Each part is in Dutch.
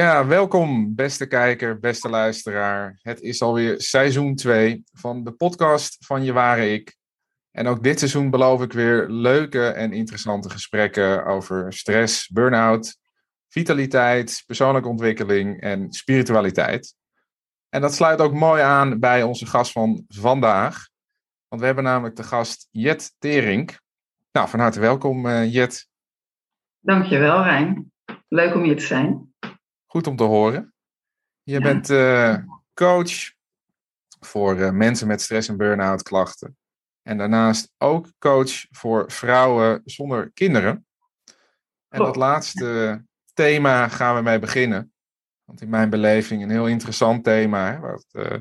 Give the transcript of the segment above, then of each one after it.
Ja, welkom beste kijker, beste luisteraar. Het is alweer seizoen 2 van de podcast van Je Ware Ik. En ook dit seizoen beloof ik weer leuke en interessante gesprekken over stress, burn-out, vitaliteit, persoonlijke ontwikkeling en spiritualiteit. En dat sluit ook mooi aan bij onze gast van vandaag. Want we hebben namelijk de gast Jet Terink. Nou, van harte welkom uh, Jet. Dankjewel Rijn. Leuk om hier te zijn. Goed om te horen. Je bent uh, coach voor uh, mensen met stress- en burn-out klachten. En daarnaast ook coach voor vrouwen zonder kinderen. En dat laatste thema gaan we mee beginnen. Want in mijn beleving een heel interessant thema, hè, wat uh,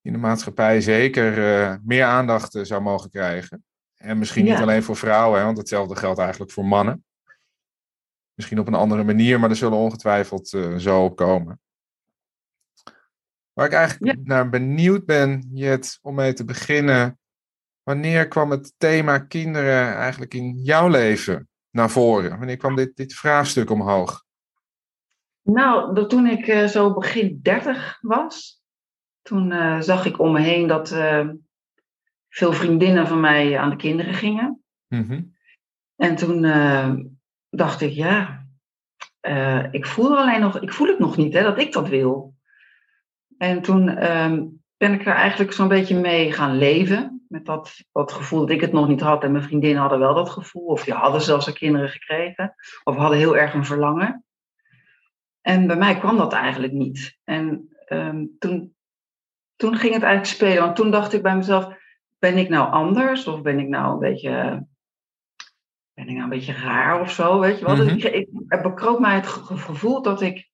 in de maatschappij zeker uh, meer aandacht zou mogen krijgen. En misschien ja. niet alleen voor vrouwen, hè, want hetzelfde geldt eigenlijk voor mannen. Misschien op een andere manier, maar er zullen ongetwijfeld zo op komen. Waar ik eigenlijk ja. naar benieuwd ben, Jet, om mee te beginnen. Wanneer kwam het thema kinderen eigenlijk in jouw leven naar voren? Wanneer kwam dit, dit vraagstuk omhoog? Nou, toen ik uh, zo begin 30 was, toen uh, zag ik om me heen dat uh, veel vriendinnen van mij aan de kinderen gingen. Mm -hmm. En toen dacht ik, ja, ik voel alleen nog, ik voel het nog niet, hè, dat ik dat wil. En toen ben ik er eigenlijk zo'n beetje mee gaan leven. Met dat, dat gevoel dat ik het nog niet had. En mijn vriendinnen hadden wel dat gevoel. Of die hadden zelfs al kinderen gekregen. Of hadden heel erg een verlangen. En bij mij kwam dat eigenlijk niet. En um, toen, toen ging het eigenlijk spelen. Want toen dacht ik bij mezelf, ben ik nou anders? Of ben ik nou een beetje, ben ik nou een beetje raar of zo? Weet je wel? Mm -hmm. dus ik, ik, bekroop mij het gevoel dat ik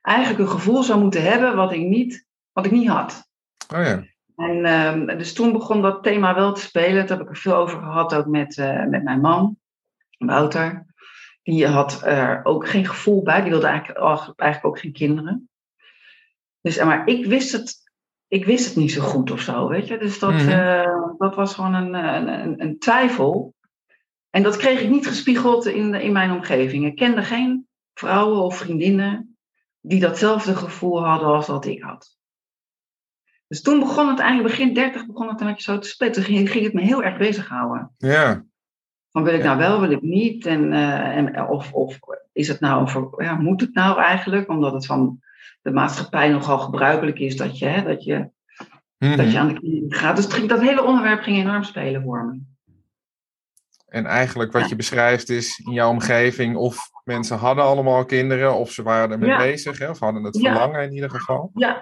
eigenlijk een gevoel zou moeten hebben wat ik niet, wat ik niet had. Oh ja. En um, dus toen begon dat thema wel te spelen. Toen heb ik er veel over gehad, ook met, uh, met mijn man, Wouter. Die had er ook geen gevoel bij. Die wilde eigenlijk, eigenlijk ook geen kinderen. Dus, maar ik wist het, ik wist het niet zo goed of zo, weet je. Dus dat, -hmm. uh, dat was gewoon een, een, een, twijfel. En dat kreeg ik niet gespiegeld in, in mijn omgeving. Ik kende geen vrouwen of vriendinnen die datzelfde gevoel hadden als wat ik had. Dus toen begon het eigenlijk, begin 30 begon het een beetje zo te spelen. Toen ging, ging het me heel erg bezighouden. Ja. Van wil ik nou wel, wil ik niet? En, uh, en, of, of is het nou, ja, moet het nou eigenlijk? Omdat het van de maatschappij nogal gebruikelijk is dat je, hè, dat je, mm -hmm. dat je aan de kliniek gaat. Dus ging, dat hele onderwerp ging enorm spelen voor me. En eigenlijk wat je beschrijft is in jouw omgeving of mensen hadden allemaal kinderen of ze waren ermee ja. bezig hè, of hadden het verlangen in ieder geval. Ja,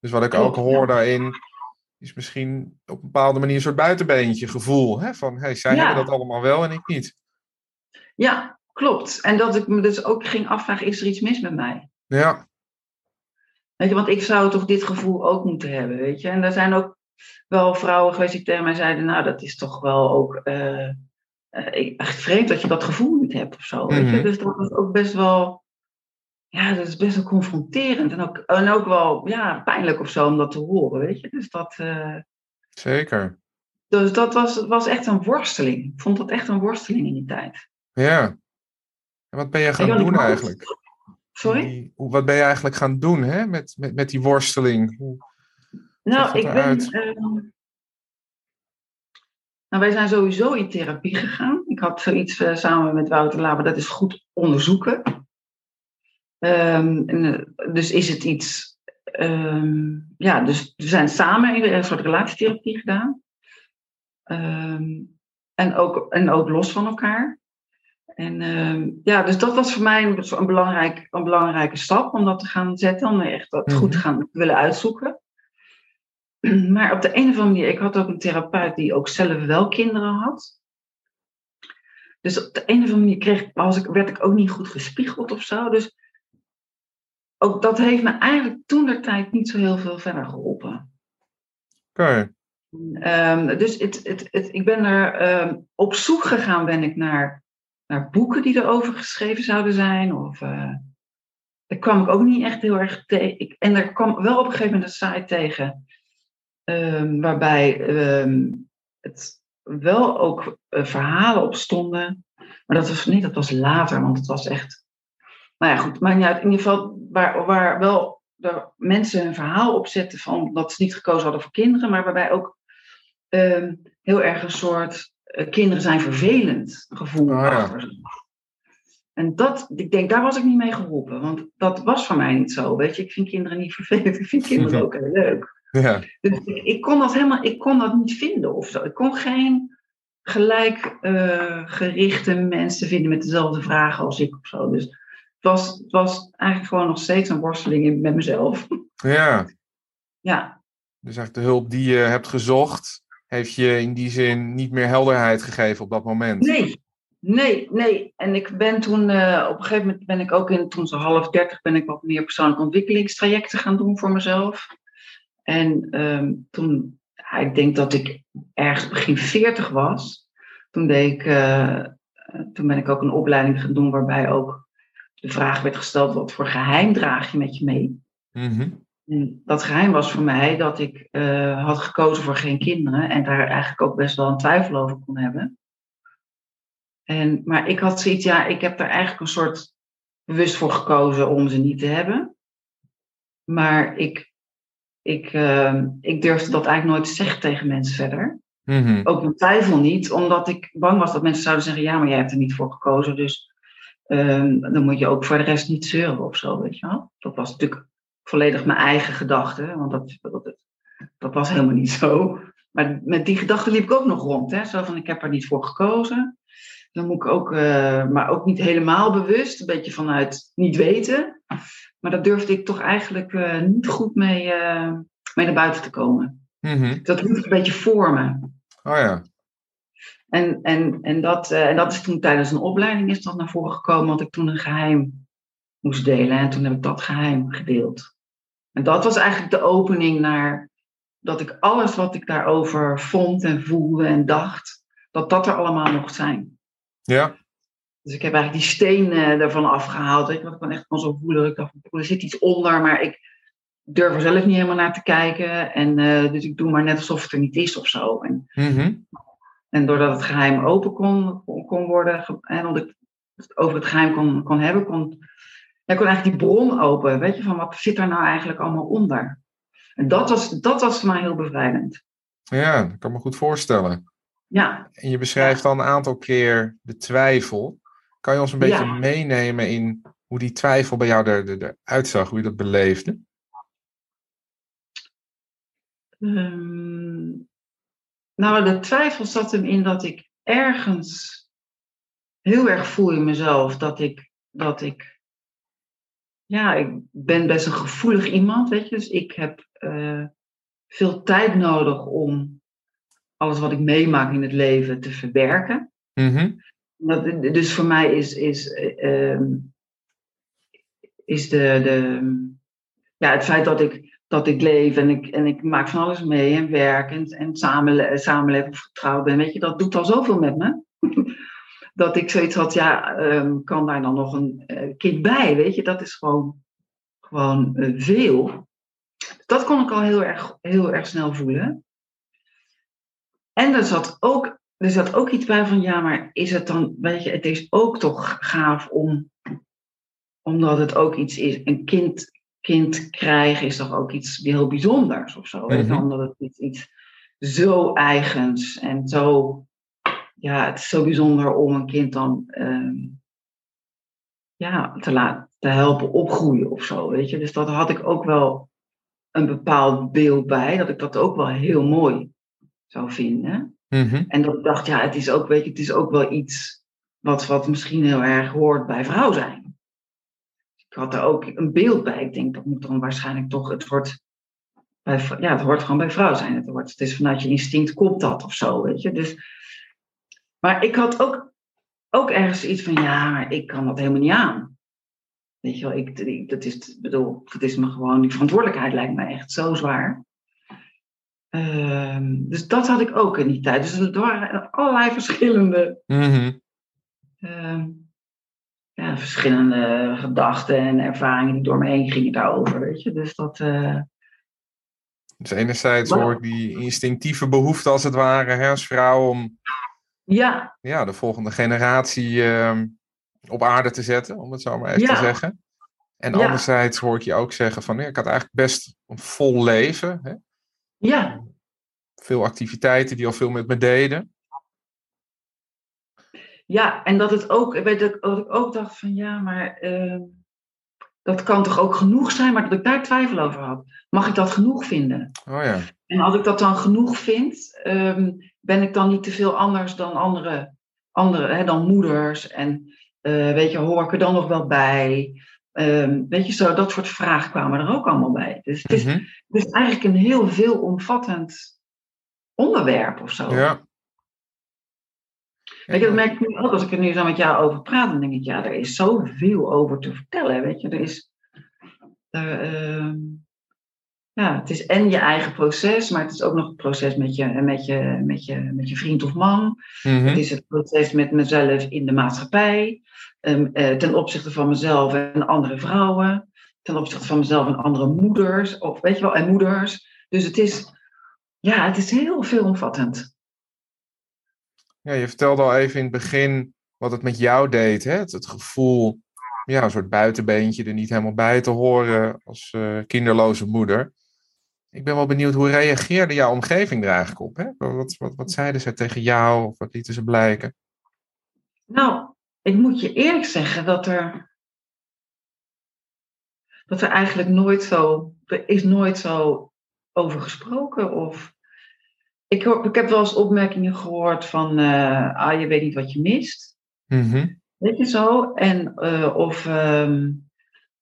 dus wat ik ook hoor daarin, is misschien op een bepaalde manier een soort buitenbeentje gevoel. Hè? Van, hey, zij hebben dat allemaal wel en ik niet. Ja, klopt. En dat ik me dus ook ging afvragen, is er iets mis met mij? Ja. Weet je, want ik zou toch dit gevoel ook moeten hebben, weet je. En er zijn ook wel vrouwen geweest die tegen mij zeiden, nou, dat is toch wel ook uh, uh, echt vreemd dat je dat gevoel niet hebt of zo. Mm -hmm. weet je? Dus dat was ook best wel ja, dat is best wel confronterend en ook, en ook wel ja, pijnlijk of zo om dat te horen, weet je. Dus dat... Uh... Zeker. Dus dat was, was echt een worsteling. Ik vond dat echt een worsteling in die tijd. Ja. En wat ben je gaan doen eigenlijk? Sorry? Die, wat ben je eigenlijk gaan doen hè? Met, met, met die worsteling? Hoe nou, ik ben... Uh, nou, wij zijn sowieso in therapie gegaan. Ik had zoiets uh, samen met Wouter Laber, dat is goed onderzoeken. Um, en, dus is het iets. Um, ja, dus we zijn samen een soort relatietherapie gedaan. Um, en, ook, en ook los van elkaar. En ja, dus dat was voor mij een, een, belangrijk, een belangrijke stap om dat te gaan zetten, om echt dat goed te gaan willen uitzoeken. Maar op de een of andere manier, ik had ook een therapeut die ook zelf wel kinderen had. Dus op de een of andere manier kreeg, was ik, werd ik ook niet goed gespiegeld of zo. Dus ook dat heeft me eigenlijk toen de tijd niet zo heel veel verder geholpen. Oké. Okay. Um, dus het, het, het, ik ben er um, op zoek gegaan ben ik naar, naar boeken die erover geschreven zouden zijn. Of, uh, daar kwam ik ook niet echt heel erg tegen. En er kwam wel op een gegeven moment een site tegen. Um, waarbij het wel ook uh, verhalen op stonden. Maar dat was, nee, dat was later, want het was echt nou ja, goed, maar uit. In ieder geval, waar, waar wel de mensen een verhaal op zetten van dat ze niet gekozen hadden voor kinderen, maar waarbij ook ehm, heel erg een soort uh, kinderen zijn vervelend gevoel achter En dat, ik denk, daar was ik niet mee geholpen, want dat was voor mij niet zo. Weet je, ik vind kinderen niet vervelend, ik vind kinderen ook heel leuk. Ja. Dus ik, ik, kon dat helemaal, ik kon dat niet vinden of zo. Ik kon geen gelijk uh, gerichte mensen vinden met dezelfde vragen als ik of zo. Dus het was, het was eigenlijk gewoon nog steeds een worsteling met mezelf. Ja. Ja. Dus eigenlijk de hulp die je hebt gezocht, heeft je in die zin niet meer helderheid gegeven op dat moment? Nee, nee, nee. En ik ben toen, uh, op een gegeven moment ben ik ook in, toen zo half dertig, ben ik wat meer persoonlijke ontwikkelingstrajecten gaan doen voor mezelf. En um, toen ik denk dat ik ergens begin 40 was. Toen, deed ik, uh, toen ben ik ook een opleiding gaan doen waarbij ook de vraag werd gesteld: wat voor geheim draag je met je mee? Mm En dat geheim was voor mij dat ik uh, had gekozen voor geen kinderen en daar eigenlijk ook best wel een twijfel over kon hebben. En, maar ik had zoiets, ja, ik heb daar eigenlijk een soort bewust voor gekozen om ze niet te hebben. Maar ik ik, uh, ik durfde dat eigenlijk nooit te zeggen tegen mensen verder. Mm Ook mijn twijfel niet, omdat ik bang was dat mensen zouden zeggen: ja, maar jij hebt er niet voor gekozen, dus uh, dan moet je ook voor de rest niet zeuren of zo, weet je wel. Dat was natuurlijk volledig mijn eigen gedachte, want dat, dat, dat was helemaal niet zo. Maar met die gedachte liep ik ook nog rond, hè? zo van: ik heb er niet voor gekozen. Dan moet ik ook, uh, maar ook niet helemaal bewust, een beetje vanuit niet weten. Maar dat durfde ik toch eigenlijk uh, niet goed mee, uh, mee naar buiten te komen. Mm-hmm. Dat liet ik een beetje vormen. Oh ja. En, en, en, dat, uh, en dat is toen tijdens een opleiding is dat naar voren gekomen, want ik toen een geheim moest delen. En toen heb ik dat geheim gedeeld. En dat was eigenlijk de opening naar dat ik alles wat ik daarover vond en voelde en dacht, dat dat er allemaal mocht zijn. Ja. Dus ik heb eigenlijk die steen uh, ervan afgehaald. Weet je, ik kon echt van zo voelen. Ik dacht, er zit iets onder, maar ik durf er zelf niet helemaal naar te kijken. En uh, dus ik doe maar net alsof het er niet is of zo. En, mm-hmm. en doordat het geheim open kon, kon, worden, en omdat ik het over het geheim kon, kon hebben, kon, ja, kon eigenlijk die bron open. Weet je, van wat zit er nou eigenlijk allemaal onder? En dat was, dat was voor mij heel bevrijdend. Ja, dat kan me goed voorstellen. Ja. En je beschrijft dan een aantal keer de twijfel. Kan je ons een beetje meenemen in hoe die twijfel bij jou er, er, uitzag, hoe je dat beleefde? Um, nou, de twijfel zat hem in dat ik ergens heel erg voel in mezelf dat ik, dat ik, ja, ik ben best een gevoelig iemand, weet je, dus ik heb uh, veel tijd nodig om alles wat ik meemaak in het leven te verwerken. Mm dus voor mij is, is, uh, is de, de, ja, het feit dat ik, dat ik leef en ik, en ik maak van alles mee en werk en, en samen, samenleven of getrouwd ben, weet je, dat doet al zoveel met me. dat ik zoiets had, ja, um, kan daar dan nog een uh, kind bij, weet je, dat is gewoon, gewoon uh, veel. Dat kon ik al heel erg, heel erg snel voelen. En er zat ook er zat ook iets bij van, ja, maar is het dan, weet je, het is ook toch gaaf om, omdat het ook iets is, een kind, kind krijgen is toch ook iets heel bijzonders of zo. Mm Omdat het iets, iets zo eigens en zo, ja, het is zo bijzonder om een kind dan, uh, ja, te laten, te helpen opgroeien of zo, weet je. Dus dat had ik ook wel een bepaald beeld bij, dat ik dat ook wel heel mooi zou vinden. Mhm. En dat ik dacht, ja, het is ook, weet je, het is ook wel iets wat, wat misschien heel erg hoort bij vrouw zijn. Ik had er ook een beeld bij. Ik denk, dat moet dan waarschijnlijk toch, het wordt, bij, ja, het hoort gewoon bij vrouw zijn. Het, wordt, het is vanuit je instinct komt dat of zo, weet je. Dus, maar ik had ook, ook ergens iets van, ja, maar ik kan dat helemaal niet aan. Weet je wel, ik, dat is, bedoel, het is me gewoon, die verantwoordelijkheid lijkt me echt zo zwaar. Ehm, dus dat had ik ook in die tijd. Dus er waren allerlei verschillende, mm ja, verschillende gedachten en ervaringen die door me heen gingen daarover. Weet je? Dus dat. Uh... Dus enerzijds hoor ik die instinctieve behoefte als het ware hè, als vrouw om ja. Ja, de volgende generatie uh, op aarde te zetten, om het zo maar even te zeggen. En anderzijds hoor ik je ook zeggen van, ja, ik had eigenlijk best een vol leven. Hè? Ja. Veel activiteiten die al veel met me deden. Ja, en dat het ook, weet ik, dat ik ook dacht van ja, maar ehm, dat kan toch ook genoeg zijn, maar dat ik daar twijfel over had. Mag ik dat genoeg vinden? Oh ja. En als ik dat dan genoeg vind, ehm, ben ik dan niet te veel anders dan andere, andere hè, dan moeders? En uh, weet je, hoor ik er dan nog wel bij? Ehm, weet je, zo, dat soort vragen kwamen er ook allemaal bij. Dus het is, mm het is eigenlijk een heel veelomvattend onderwerp of zo. Ja. Weet je, dat merk ik nu ook als ik er nu zo met jou over praat. Dan denk ik, ja, er is zoveel over te vertellen. Weet je, er is. Er, ehm, ja, het is en je eigen proces, maar het is ook nog het proces met je, met je, met je, met je vriend of man. Mhm. Het is het proces met mezelf in de maatschappij. Um, ten opzichte van mezelf en andere vrouwen. Ten opzichte van mezelf en andere moeders. Of weet je wel, en moeders. Dus het is, ja, het is heel veelomvattend. Ja, je vertelde al even in het begin wat het met jou deed. Hè? Het, gevoel, ja, een soort buitenbeentje er niet helemaal bij te horen als uh, kinderloze moeder. Ik ben wel benieuwd, hoe reageerde jouw omgeving er eigenlijk op? Hè? Wat, wat, wat zeiden ze tegen jou of wat lieten ze blijken? Nou, ik moet je eerlijk zeggen dat er, dat er eigenlijk nooit zo, er is nooit zo over gesproken of ik, ik heb wel eens opmerkingen gehoord van, uh, ah, je weet niet wat je mist. Mhm. Weet je zo? En, uh, of ehm,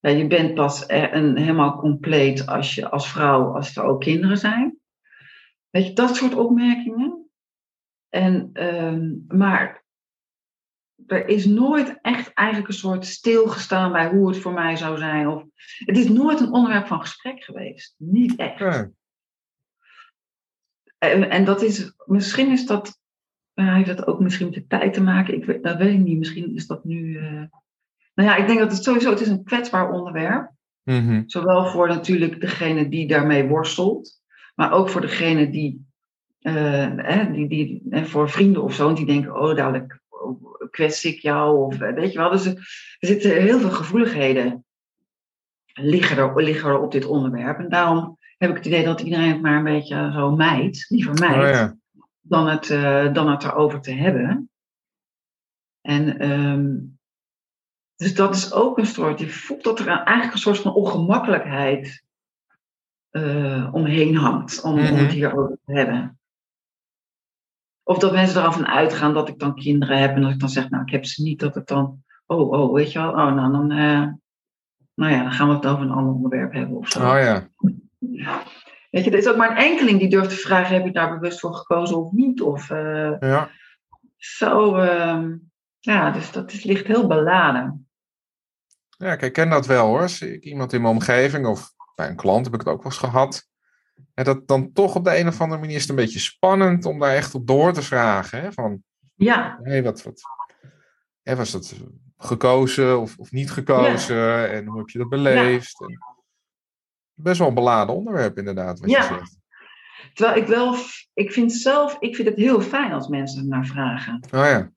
ja, je bent pas een, helemaal compleet als je als vrouw, als er ook kinderen zijn. Weet je, dat soort opmerkingen. En, um, maar er is nooit echt eigenlijk een soort stilgestaan bij hoe het voor mij zou zijn. Of, het is nooit een onderwerp van gesprek geweest. Niet echt. En, en dat is, misschien is dat, uh, heeft dat ook misschien met de tijd te maken. Ik weet, dat weet ik niet. Misschien is dat nu. Uh, nou ja, ik denk dat het sowieso, het is een kwetsbaar onderwerp. Mm Zowel voor natuurlijk degene die daarmee worstelt, maar ook voor degene die, uh, die, die voor vrienden of zo, die denken, oh dadelijk kwets ik jou, of weet je wel. Dus er, zitten heel veel gevoeligheden liggen er, liggen er op dit onderwerp. En daarom heb ik het idee dat iedereen het maar een beetje zo mijt, liever mijt, oh, dan, het, uh, dan het erover te hebben. En um, dus dat is ook een soort, je voelt dat er eigenlijk een soort van ongemakkelijkheid uh, omheen hangt om, mm -hmm. om het hierover te hebben. Of dat mensen er al van uitgaan dat ik dan kinderen heb en dat ik dan zeg, nou ik heb ze niet, dat het dan, oh, oh, weet je wel, oh, nou dan, uh, nou ja, dan gaan we het over een ander onderwerp hebben of zo. Oh ja. Weet je, er is ook maar een enkeling die durft te vragen: heb je daar bewust voor gekozen of niet? Of, uh, ja. Zo, uh, ja, dus dat is, ligt heel beladen. Ja, ik herken dat wel hoor. Zie ik iemand in mijn omgeving of bij een klant heb ik het ook wel eens gehad. En dat dan toch op de een of andere manier is het een beetje spannend om daar echt op door te vragen. Hè? Van, ja. Hey, wat, wat, hè, was dat gekozen of, of niet gekozen? Ja. En hoe heb je dat beleefd? Ja. Best wel een beladen onderwerp, inderdaad, wat ja. je zegt. Terwijl ik wel, ik vind zelf, ik vind het heel fijn als mensen er naar vragen. Oh ja.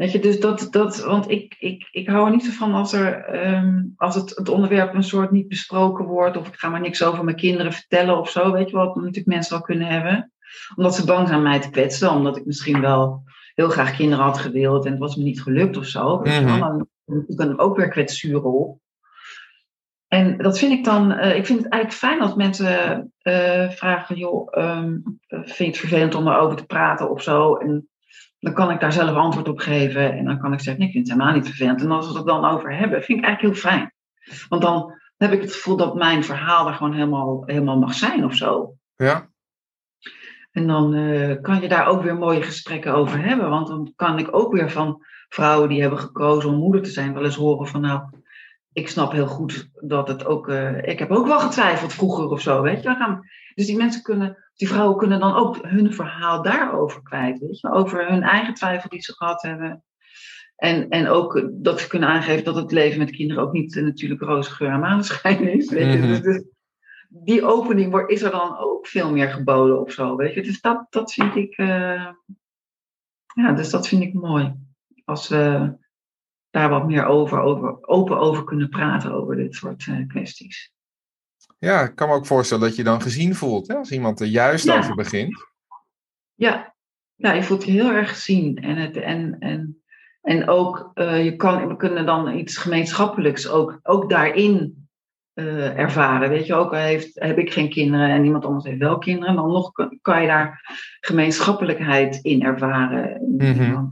Weet je, dus dat, dat want ik, ik, ik hou er niet zo van als, er, um, als het, het onderwerp een soort niet besproken wordt, of ik ga maar niks over mijn kinderen vertellen of zo, weet je wat natuurlijk mensen wel kunnen hebben. Omdat ze bang zijn mij te kwetsen, omdat ik misschien wel heel graag kinderen had gewild en het was me niet gelukt of zo. Mm -hmm. Dan ik ook weer kwetsuren op. En dat vind ik dan, uh, ik vind het eigenlijk fijn als mensen uh, vragen, joh, um, vind je het vervelend om erover te praten of zo? En dan kan ik daar zelf antwoord op geven en dan kan ik zeggen, nee, ik vind het helemaal niet vervelend. En als we het dan over hebben, vind ik eigenlijk heel fijn. Want dan heb ik het gevoel dat mijn verhaal er gewoon helemaal, helemaal mag zijn of zo. Ja. En dan uh, kan je daar ook weer mooie gesprekken over hebben. Want dan kan ik ook weer van vrouwen die hebben gekozen om moeder te zijn, wel eens horen van nou ik snap heel goed dat het ook. Uh, ik heb ook wel getwijfeld vroeger of zo, weet je. Gaan, dus die mensen kunnen, die vrouwen kunnen dan ook hun verhaal daarover kwijt, weet je. Over hun eigen twijfel die ze gehad hebben. En, en ook dat ze kunnen aangeven dat het leven met kinderen ook niet uh, natuurlijk roze geur en maneschijn is. Weet je? Mhm. Dus, dus die opening wordt, is er dan ook veel meer geboden of zo, weet je. Dus dat, dat vind ik. Uh, ja, dus dat vind ik mooi. Als we daar wat meer over, over, open over kunnen praten over dit soort uh, kwesties. Ja, ik kan me ook voorstellen dat je dan gezien voelt hè, als iemand er juist over begint. Ja. ja, je voelt je heel erg gezien. En, het, en, en, en ook, uh, je kan, we kunnen dan iets gemeenschappelijks ook, ook daarin uh, ervaren. Weet je, ook heeft, heb ik geen kinderen en iemand anders heeft wel kinderen, dan nog kan, kan je daar gemeenschappelijkheid in ervaren. Mm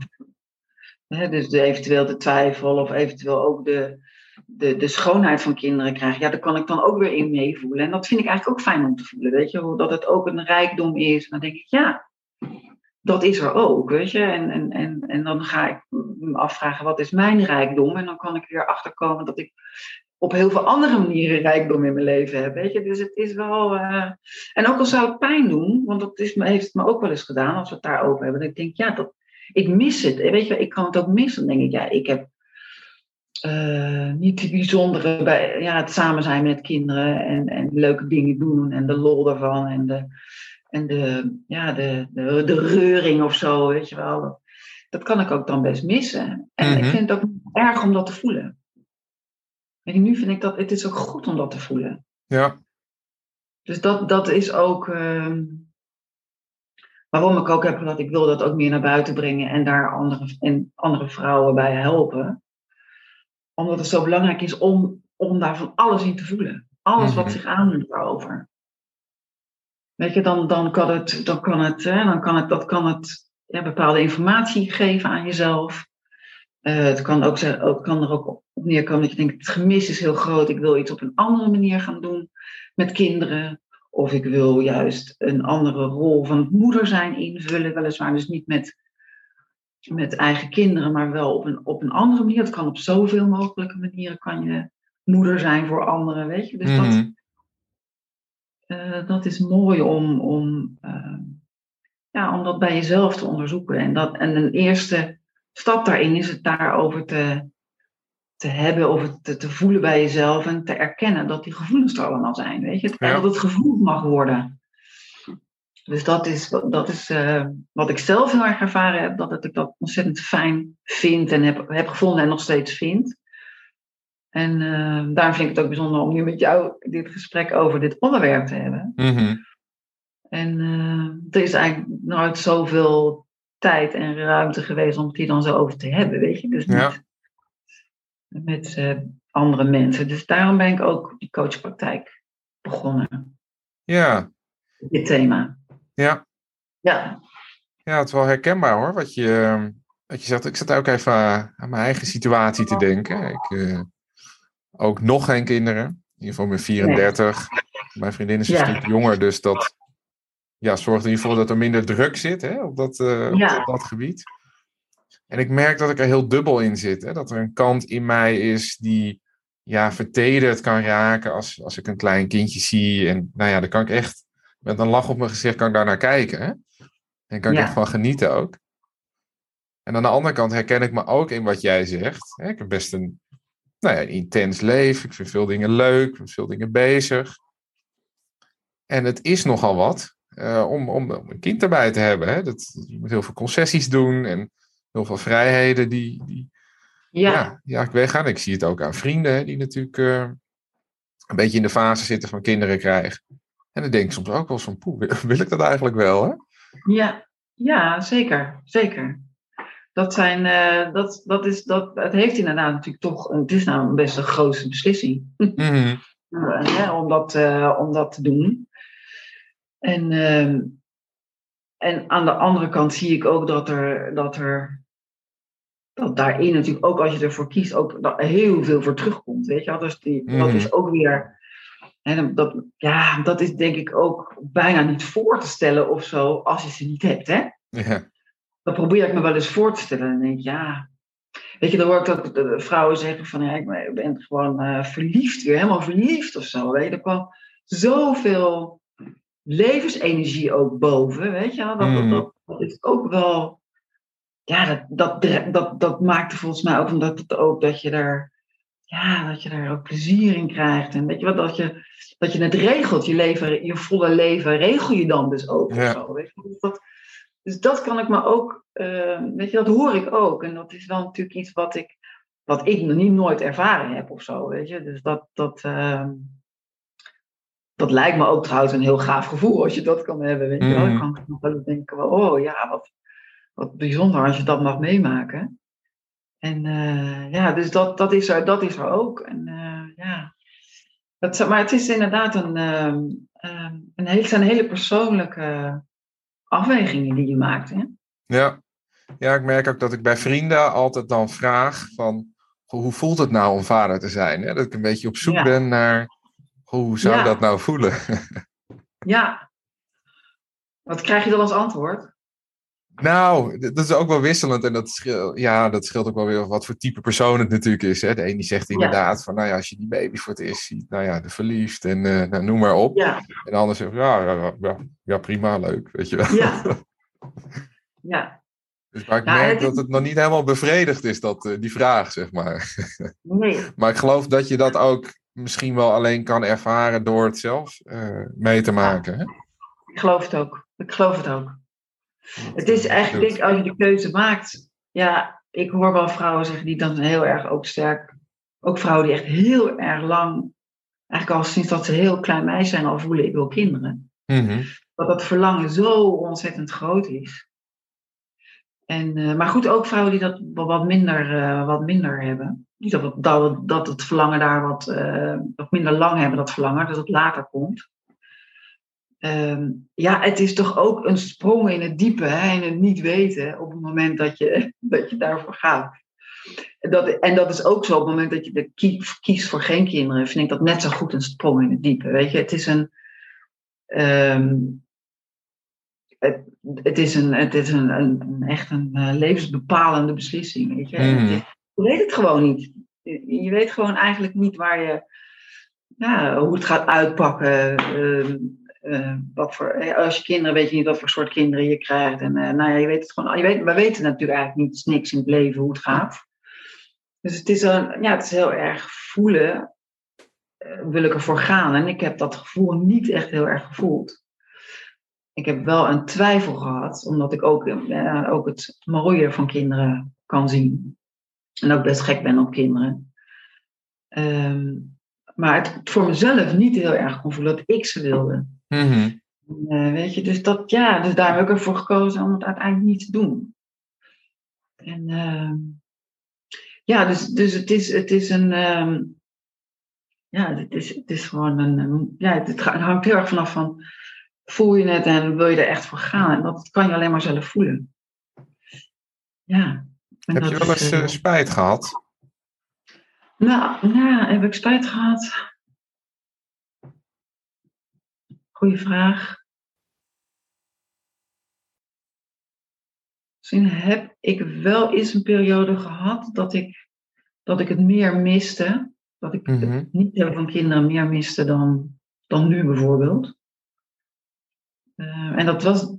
dus de, eventueel de twijfel of eventueel ook de, de, de schoonheid van kinderen krijgen. Ja, daar kan ik dan ook weer in meevoelen. En dat vind ik eigenlijk ook fijn om te voelen. Weet je, dat het ook een rijkdom is. Dan denk ik, ja, dat is er ook. Weet je, en, en, en, en dan ga ik me afvragen, wat is mijn rijkdom? En dan kan ik weer achterkomen dat ik op heel veel andere manieren rijkdom in mijn leven heb. Weet je? Dus het is wel. Uh... En ook al zou het pijn doen, want dat is, heeft het me ook wel eens gedaan als we het daarover hebben. Ik denk, ja, dat, ik mis het. Weet je, ik kan het ook missen. Dan denk ik, ja, ik heb uh, niet die bijzondere bij ja, het samen zijn met kinderen en, en leuke dingen doen en de lol daarvan en de, en de, ja, de, de, de reuring of zo, weet je wel. Dat, dat kan ik ook dan best missen. En ik mhm. vind het ook erg om dat te voelen. En nu vind ik dat het is ook goed om dat te voelen. Ja. Dus dat, dat is ook uh, waarom ik ook heb dat ik wil dat ook meer naar buiten brengen en daar andere, en andere vrouwen bij helpen. Omdat het zo belangrijk is om, om daar van alles in te voelen. Alles wat mhm. zich aandoet daarover. Weet je, dan, dan kan het, dan kan het, hè, dan kan het, dat kan het ja, bepaalde informatie geven aan jezelf. Uh, het kan, ook, ook, kan er ook op neerkomen dat je denkt, het gemis is heel groot, ik wil iets op een andere manier gaan doen met kinderen. Of ik wil juist een andere rol van het moeder zijn invullen, weliswaar dus niet met, met eigen kinderen, maar wel op een, op een andere manier. Het kan op zoveel mogelijke manieren, kan je moeder zijn voor anderen, weet je. Dus dat, mhm. eh, dat is mooi om, om, uh, ja, om dat bij jezelf te onderzoeken. En, dat, en een eerste stap daarin is het daarover te, te hebben of te, te voelen bij jezelf en te erkennen dat die gevoelens er allemaal zijn. Weet je? En dat het gevoeld mag worden. Dus dat is, dat is uh, wat ik zelf heel erg ervaren heb, dat ik dat ontzettend fijn vind en heb, heb gevonden en nog steeds vind. En uh, daarom vind ik het ook bijzonder om nu met jou dit gesprek over dit onderwerp te hebben. Mm -hmm. En uh, er is eigenlijk nooit zoveel tijd en ruimte geweest om het hier dan zo over te hebben, weet je. Dus niet ja. Met uh, andere mensen. Dus daarom ben ik ook die coachpraktijk begonnen. Ja. Dit thema. Ja. Ja. Ja, het is wel herkenbaar hoor, wat je, wat je zegt. Ik zat ook even aan mijn eigen situatie te denken. Ik, uh, ook nog geen kinderen. In ieder geval ben 34. Mijn vriendin is een ja. stuk jonger, dus dat ja, zorgt in ieder geval dat er minder druk zit hè, op, dat, uh, op dat gebied. En ik merk dat ik er heel dubbel in zit. Hè? Dat er een kant in mij is die ja, vertederd kan raken als, als ik een klein kindje zie. En nou ja, dan kan ik echt met een lach op mijn gezicht kan ik daar naar kijken. Hè? En kan ik ja. echt van genieten ook. En aan de andere kant herken ik me ook in wat jij zegt. Hè? Ik heb best een, nou ja, een intens leven. Ik vind veel dingen leuk. Ik ben veel dingen bezig. En het is nogal wat. Uh, om, om, een kind erbij te hebben. Hè? Dat, je moet heel veel concessies doen en heel veel vrijheden die, die ja. Ja, ja, ik weggaan. Ik zie het ook aan vrienden hè, die natuurlijk uh, een beetje in de fase zitten van kinderen krijgen. En dan denk ik soms ook wel van, poeh, wil ik dat eigenlijk wel? Hè? Ja, ja zeker, zeker. Dat, zijn, uh, dat, dat is, dat, het heeft inderdaad natuurlijk toch, het is nou best een grote beslissing. Mm -hmm. ja, om, dat, uh, om dat te doen. En, uh, en aan de andere kant zie ik ook dat er, dat er dat daarin natuurlijk ook als je ervoor kiest, ook dat heel veel voor terugkomt. Weet je? Dus die, mm. dat mhm. is ook weer. En dat, ja, dat is denk ik ook bijna niet voor te stellen of zo, als je ze niet hebt. Hè? Ja. Dan probeer ik me wel eens voor te stellen. En denk ik, ja. Weet je, dan hoor ik ook de vrouwen zeggen van ja, ik ben gewoon uh, verliefd weer, helemaal verliefd of zo. Weet je, er kwam zoveel levensenergie ook boven, weet je wel. Dat, mm. dat, dat, is ook wel, ja, dat, dat, dat, dat maakt volgens mij ook omdat het ook dat je daar, ja, dat je daar ook plezier in krijgt. En weet je wat, dat je, dat je het regelt, je leven, je volle leven regel je dan dus ook. Ja. Zo, weet je? Dus, dat, dus dat kan ik me ook, uh, weet je, dat hoor ik ook. En dat is wel natuurlijk iets wat ik, wat ik nog niet nooit ervaren heb of zo, weet je. Dus dat, dat, ehm, dat lijkt me ook trouwens een heel gaaf gevoel als je dat kan hebben, weet je wel. Dan kan ik nog wel denken, oh ja, wat, wat bijzonder als je dat mag meemaken. En uh, ja, dus dat, dat, is er, dat is er ook. En uh, ja, dat, maar het is inderdaad een, uh, een, hele, zijn hele persoonlijke afwegingen die je maakt. Hè? Ja. ja, ik merk ook dat ik bij vrienden altijd dan vraag van hoe voelt het nou om vader te zijn? Hè? Dat ik een beetje op zoek ben naar hoe zou dat nou voelen? ja. Wat krijg je dan als antwoord? Nou, dat is ook wel wisselend. En dat scheelt, ja, dat scheelt ook wel weer wat voor type persoon het natuurlijk is. Hè? De een die zegt inderdaad van, nou ja, als je die baby voor het eerst ziet, nou ja, de verliefd en uh, nou, noem maar op. Ja. En de ander zegt, ja, ja, ja, ja, prima, leuk, weet je wel. Ja. ja. Dus maar ik merk dat het nog niet helemaal bevredigd is, dat, uh, die vraag, zeg maar. Nee. maar ik geloof dat je dat ook misschien wel alleen kan ervaren door het zelf uh, mee te maken. Hè? Ik geloof het ook. Ik geloof het ook. Het is eigenlijk, denk, als je de keuze maakt. Ja, ik hoor wel vrouwen zeggen die dan heel erg ook sterk. Ook vrouwen die echt heel erg lang. Eigenlijk al sinds dat ze heel klein meisje zijn, al voelen ik wil kinderen. Mm Dat dat verlangen zo ontzettend groot is. En, uh, maar goed, ook vrouwen die dat wat minder, uh, wat minder hebben. Niet dat, dat, dat het verlangen daar wat, uh, wat minder lang hebben, dat verlangen, dat het later komt. Um, ja, het is toch ook een sprong in het diepe hè, en het niet weten op het moment dat je, dat je daarvoor gaat. En dat, en dat is ook zo op het moment dat je de kiest voor geen kinderen, vind ik dat net zo goed een sprong in het diepe. Weet je, het is een. Um, het, het, is een, het is een, een, echt een uh, levensbepalende beslissing. Weet je? Mm. Je weet het gewoon niet. Je weet gewoon eigenlijk niet waar je, hoe het gaat uitpakken. Uh, uh, wat voor, eh, als je kinderen weet je niet wat voor soort kinderen je krijgt. En uh, nou ja, je weet het gewoon. Je weet, we weten natuurlijk eigenlijk niet niks in het leven hoe het gaat. Dus het is, een, ja, het is heel erg voelen. wil ik ervoor gaan? En ik heb dat gevoel niet echt heel erg gevoeld. Ik heb wel een twijfel gehad, omdat ik ook, ook het mooie van kinderen kan zien. En ook best gek ben op kinderen. Um, maar het voor mezelf niet heel erg kon voelen dat ik ze wilde. Mm uh, weet je, dus dat, ja, dus daar heb ik ervoor gekozen om het uiteindelijk niet te doen. En uh, ja, dus, dus het, is, het is een, um, ja, het is, het is gewoon een, ja, het hangt heel erg vanaf van, voel je het en wil je er echt voor gaan? En dat kan je alleen maar zelf voelen. Ja. Heb je wel eens uh, spijt gehad? Nou, nou, heb ik spijt gehad? Goeie vraag. Misschien heb ik wel eens een periode gehad dat ik, dat ik het meer miste. Dat ik mm -hmm. het niet hebben van kinderen meer miste dan, dan nu bijvoorbeeld. Uh, en dat was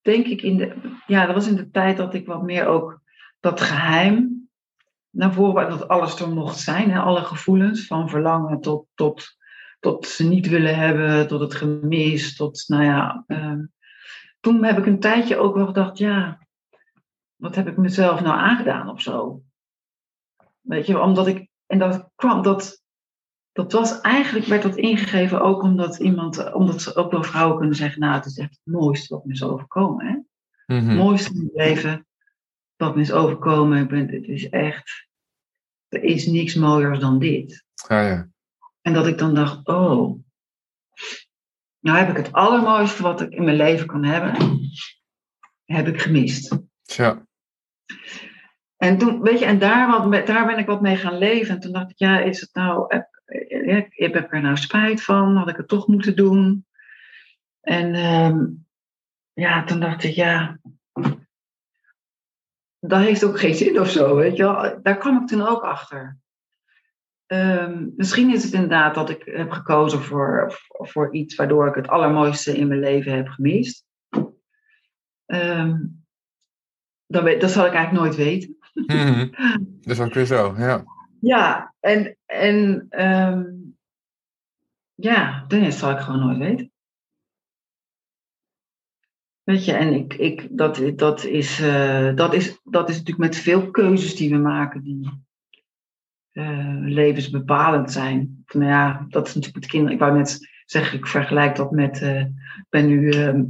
denk ik in de, ja, dat was in de tijd dat ik wat meer ook dat geheim naar voren, dat alles er mocht zijn. Hè? Alle gevoelens, van verlangen tot, tot tot ze niet willen hebben, tot het gemis, tot, nou ja. Uh, toen heb ik een tijdje ook wel gedacht, ja, wat heb ik mezelf nou aangedaan of zo? Weet je, omdat ik, en dat kwam, dat, dat was eigenlijk, werd dat ingegeven ook omdat iemand, omdat ze ook wel vrouwen kunnen zeggen, nou, het is echt het mooiste wat me is overkomen, hè? Mm -hmm. Het mooiste in het leven wat me is overkomen, ik ben, het is echt, er is niks mooiers dan dit. Ah, ja. En dat ik dan dacht, oh, nou heb ik het allermooiste wat ik in mijn leven kan hebben, heb ik gemist. Ja. En toen, weet je, en daar, wat, daar ben ik wat mee gaan leven. En toen dacht ik, ja, is het nou, heb, heb ik er nou spijt van? Had ik het toch moeten doen? En um, ja, toen dacht ik, ja, dat heeft ook geen zin of zo, weet je wel. Daar kwam ik toen ook achter. Um, misschien is het inderdaad dat ik heb gekozen voor, voor iets waardoor ik het allermooiste in mijn leven heb gemist. Um, dat, weet, dat zal ik eigenlijk nooit weten. Mm -hmm. Dat is ook weer zo, ja. Ja, en, en um, ja, dat zal ik gewoon nooit weten. Weet je, en ik, ik, dat, dat, is, uh, dat, is, dat is natuurlijk met veel keuzes die we maken, die, levensbepalend zijn. Nou ja, dat is natuurlijk met kinderen. Ik wou net zeggen, ik vergelijk dat met. ik ben nu ehm,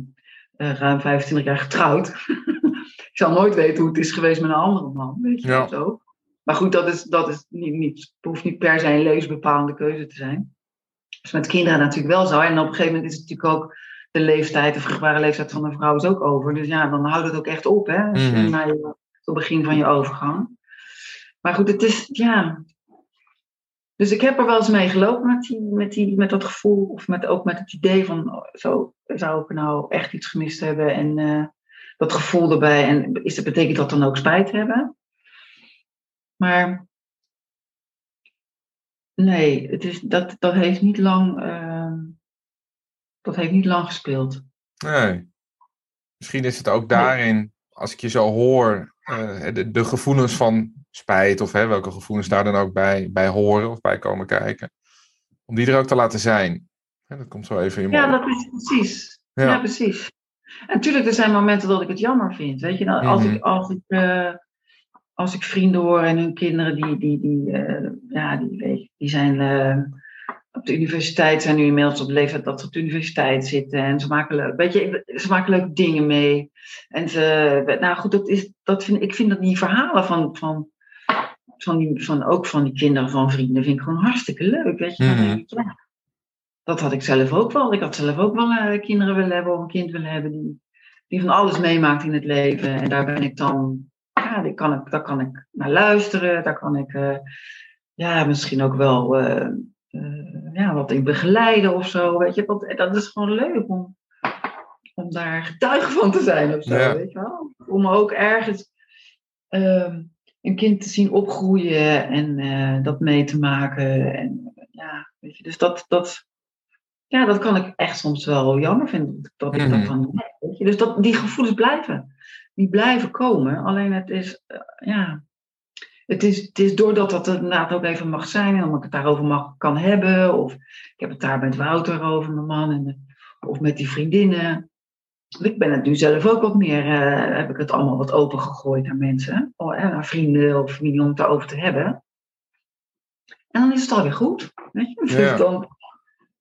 ruim 25 jaar getrouwd. ik zal nooit weten hoe het is geweest met een andere man. Weet je ja. zo. Maar goed, dat, is, dat is niet, niet, hoeft niet per se een levensbepalende keuze te zijn. Dus met kinderen natuurlijk wel zo. En op een gegeven moment is het natuurlijk ook de leeftijd, de vruchtbare leeftijd van een vrouw is ook over. Dus ja, dan houdt het ook echt op, hè? Als je naar je, het begin van je overgang. Maar goed, het is, ja. Dus ik heb er wel eens mee gelopen met, die, met, die, met dat gevoel, of met, ook met het idee van, oh, zo zou ik nou echt iets gemist hebben en uh, dat gevoel erbij. En is dat, betekent dat dan ook spijt hebben? Maar nee, het is, dat, dat heeft niet lang. Uh, dat heeft niet lang gespeeld. Nee. Misschien is het ook daarin, als ik je zo hoor, uh, de, de, gevoelens van spijt, of hè, welke gevoelens daar dan ook bij, bij horen of bij komen kijken, om die er ook te laten zijn. dat komt zo even in Ja, dat is precies. Ja. precies. En natuurlijk, er zijn momenten dat ik het jammer vind. Weet je, nou, als, ik, mhm. als, ik, uh, als ik vrienden hoor en hun kinderen, die, die, die, uh, ja, die, weet die zijn op de universiteit zijn nu inmiddels op leeftijd dat ze op de universiteit zitten. En ze maken, leuk, weet je, ze maken leuke dingen mee. En ze, nou goed, dat is, dat vind, ik vind dat die verhalen van, van, van, die, van ook van die kinderen van vrienden, vind ik gewoon hartstikke leuk. Weet je, dat had ik zelf ook wel. Ik had zelf ook wel uh, kinderen willen hebben of een kind willen hebben die, die van alles meemaakt in het leven. En daar ben ik dan, ja, daar kan ik, daar kan ik naar luisteren. Daar kan ik, uh, ja, misschien ook wel. Uh, uh, ja, wat ik begeleiden of zo. Weet je, want dat is gewoon leuk om, om daar getuige van te zijn of zo. Weet je wel? Om ook ergens uh, een kind te zien opgroeien en uh, dat mee te maken. En, ja, weet je, dus dat, dat, ja, dat kan ik echt soms wel jammer vinden. Dat ik mm dat van, weet je, dus dat, die gevoelens blijven. Die blijven komen. Alleen het is, uh, ja, het is, het is doordat dat inderdaad ook even mag zijn en omdat ik het daarover mag, kan hebben. Of ik heb het daar met Wouter over, mijn man, en, of met die vriendinnen. Ik ben het nu zelf ook wat meer, uh, heb ik het allemaal wat open gegooid naar mensen, of, uh, naar vrienden of familie om het erover te hebben. En dan is het alweer goed. Weet je? Dus dan,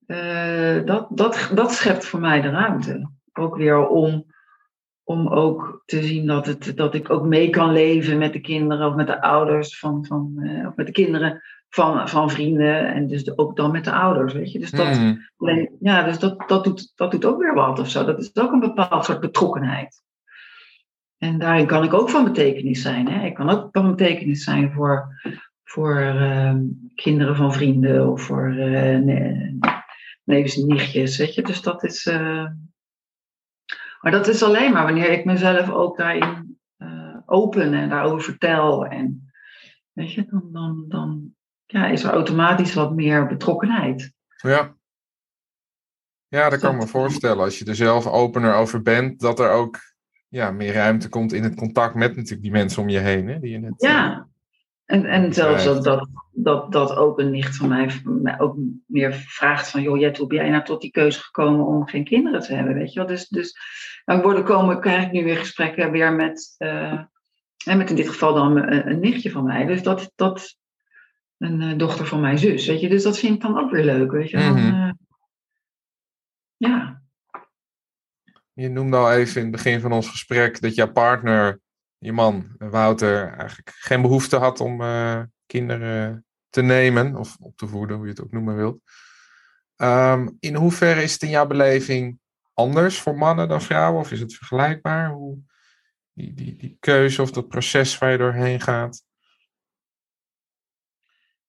uh, dat, dat, dat schept voor mij de ruimte. Ook weer om om ook te zien dat, het, dat ik ook mee kan leven met de kinderen of met de ouders van, van uh, of met de kinderen van, van vrienden en dus ook dan met de ouders, weet je. Dus dat, mm. ja, dus dat, dat, doet, dat doet ook weer wat of zo. Dat is ook een bepaald soort betrokkenheid. En daarin kan ik ook van betekenis zijn. Hè? Ik kan ook van betekenis zijn voor, voor uh, kinderen van vrienden of voor uh, neefjes en nichtjes, weet je. Dus dat is... Maar dat is alleen maar wanneer ik mezelf ook daarin uh, open en daarover vertel. En weet je, dan, dan, dan ja, is er automatisch wat meer betrokkenheid. Ja. Ja, dat kan ik me voorstellen. Als je er zelf opener over bent, dat er ook ja, meer ruimte komt in het contact met natuurlijk die mensen om je heen. Hè, die je net, ja, en, en zelfs dat, dat, dat, dat ook een nicht van mij, ook meer vraagt van... joh, Jet, hoe ben jij nou tot die keuze gekomen om geen kinderen te hebben, weet je wel? Dus, dus dan worden komen, krijg ik nu weer gesprekken weer met... Uh, met in dit geval dan een, een, nichtje van mij. Dus dat, dat een uh, dochter van mijn zus, weet je. Dus dat vind ik dan ook weer leuk, weet je. Dan, uh, ja. Je noemde al even in het begin van ons gesprek dat jouw partner je man, Wouter, eigenlijk geen behoefte had om uh, kinderen te nemen of op te voeden, hoe je het ook noemen wilt. Um, in hoeverre is het in jouw beleving anders voor mannen dan vrouwen? Of is het vergelijkbaar? Hoe, die, die, die keuze of dat proces waar je doorheen gaat?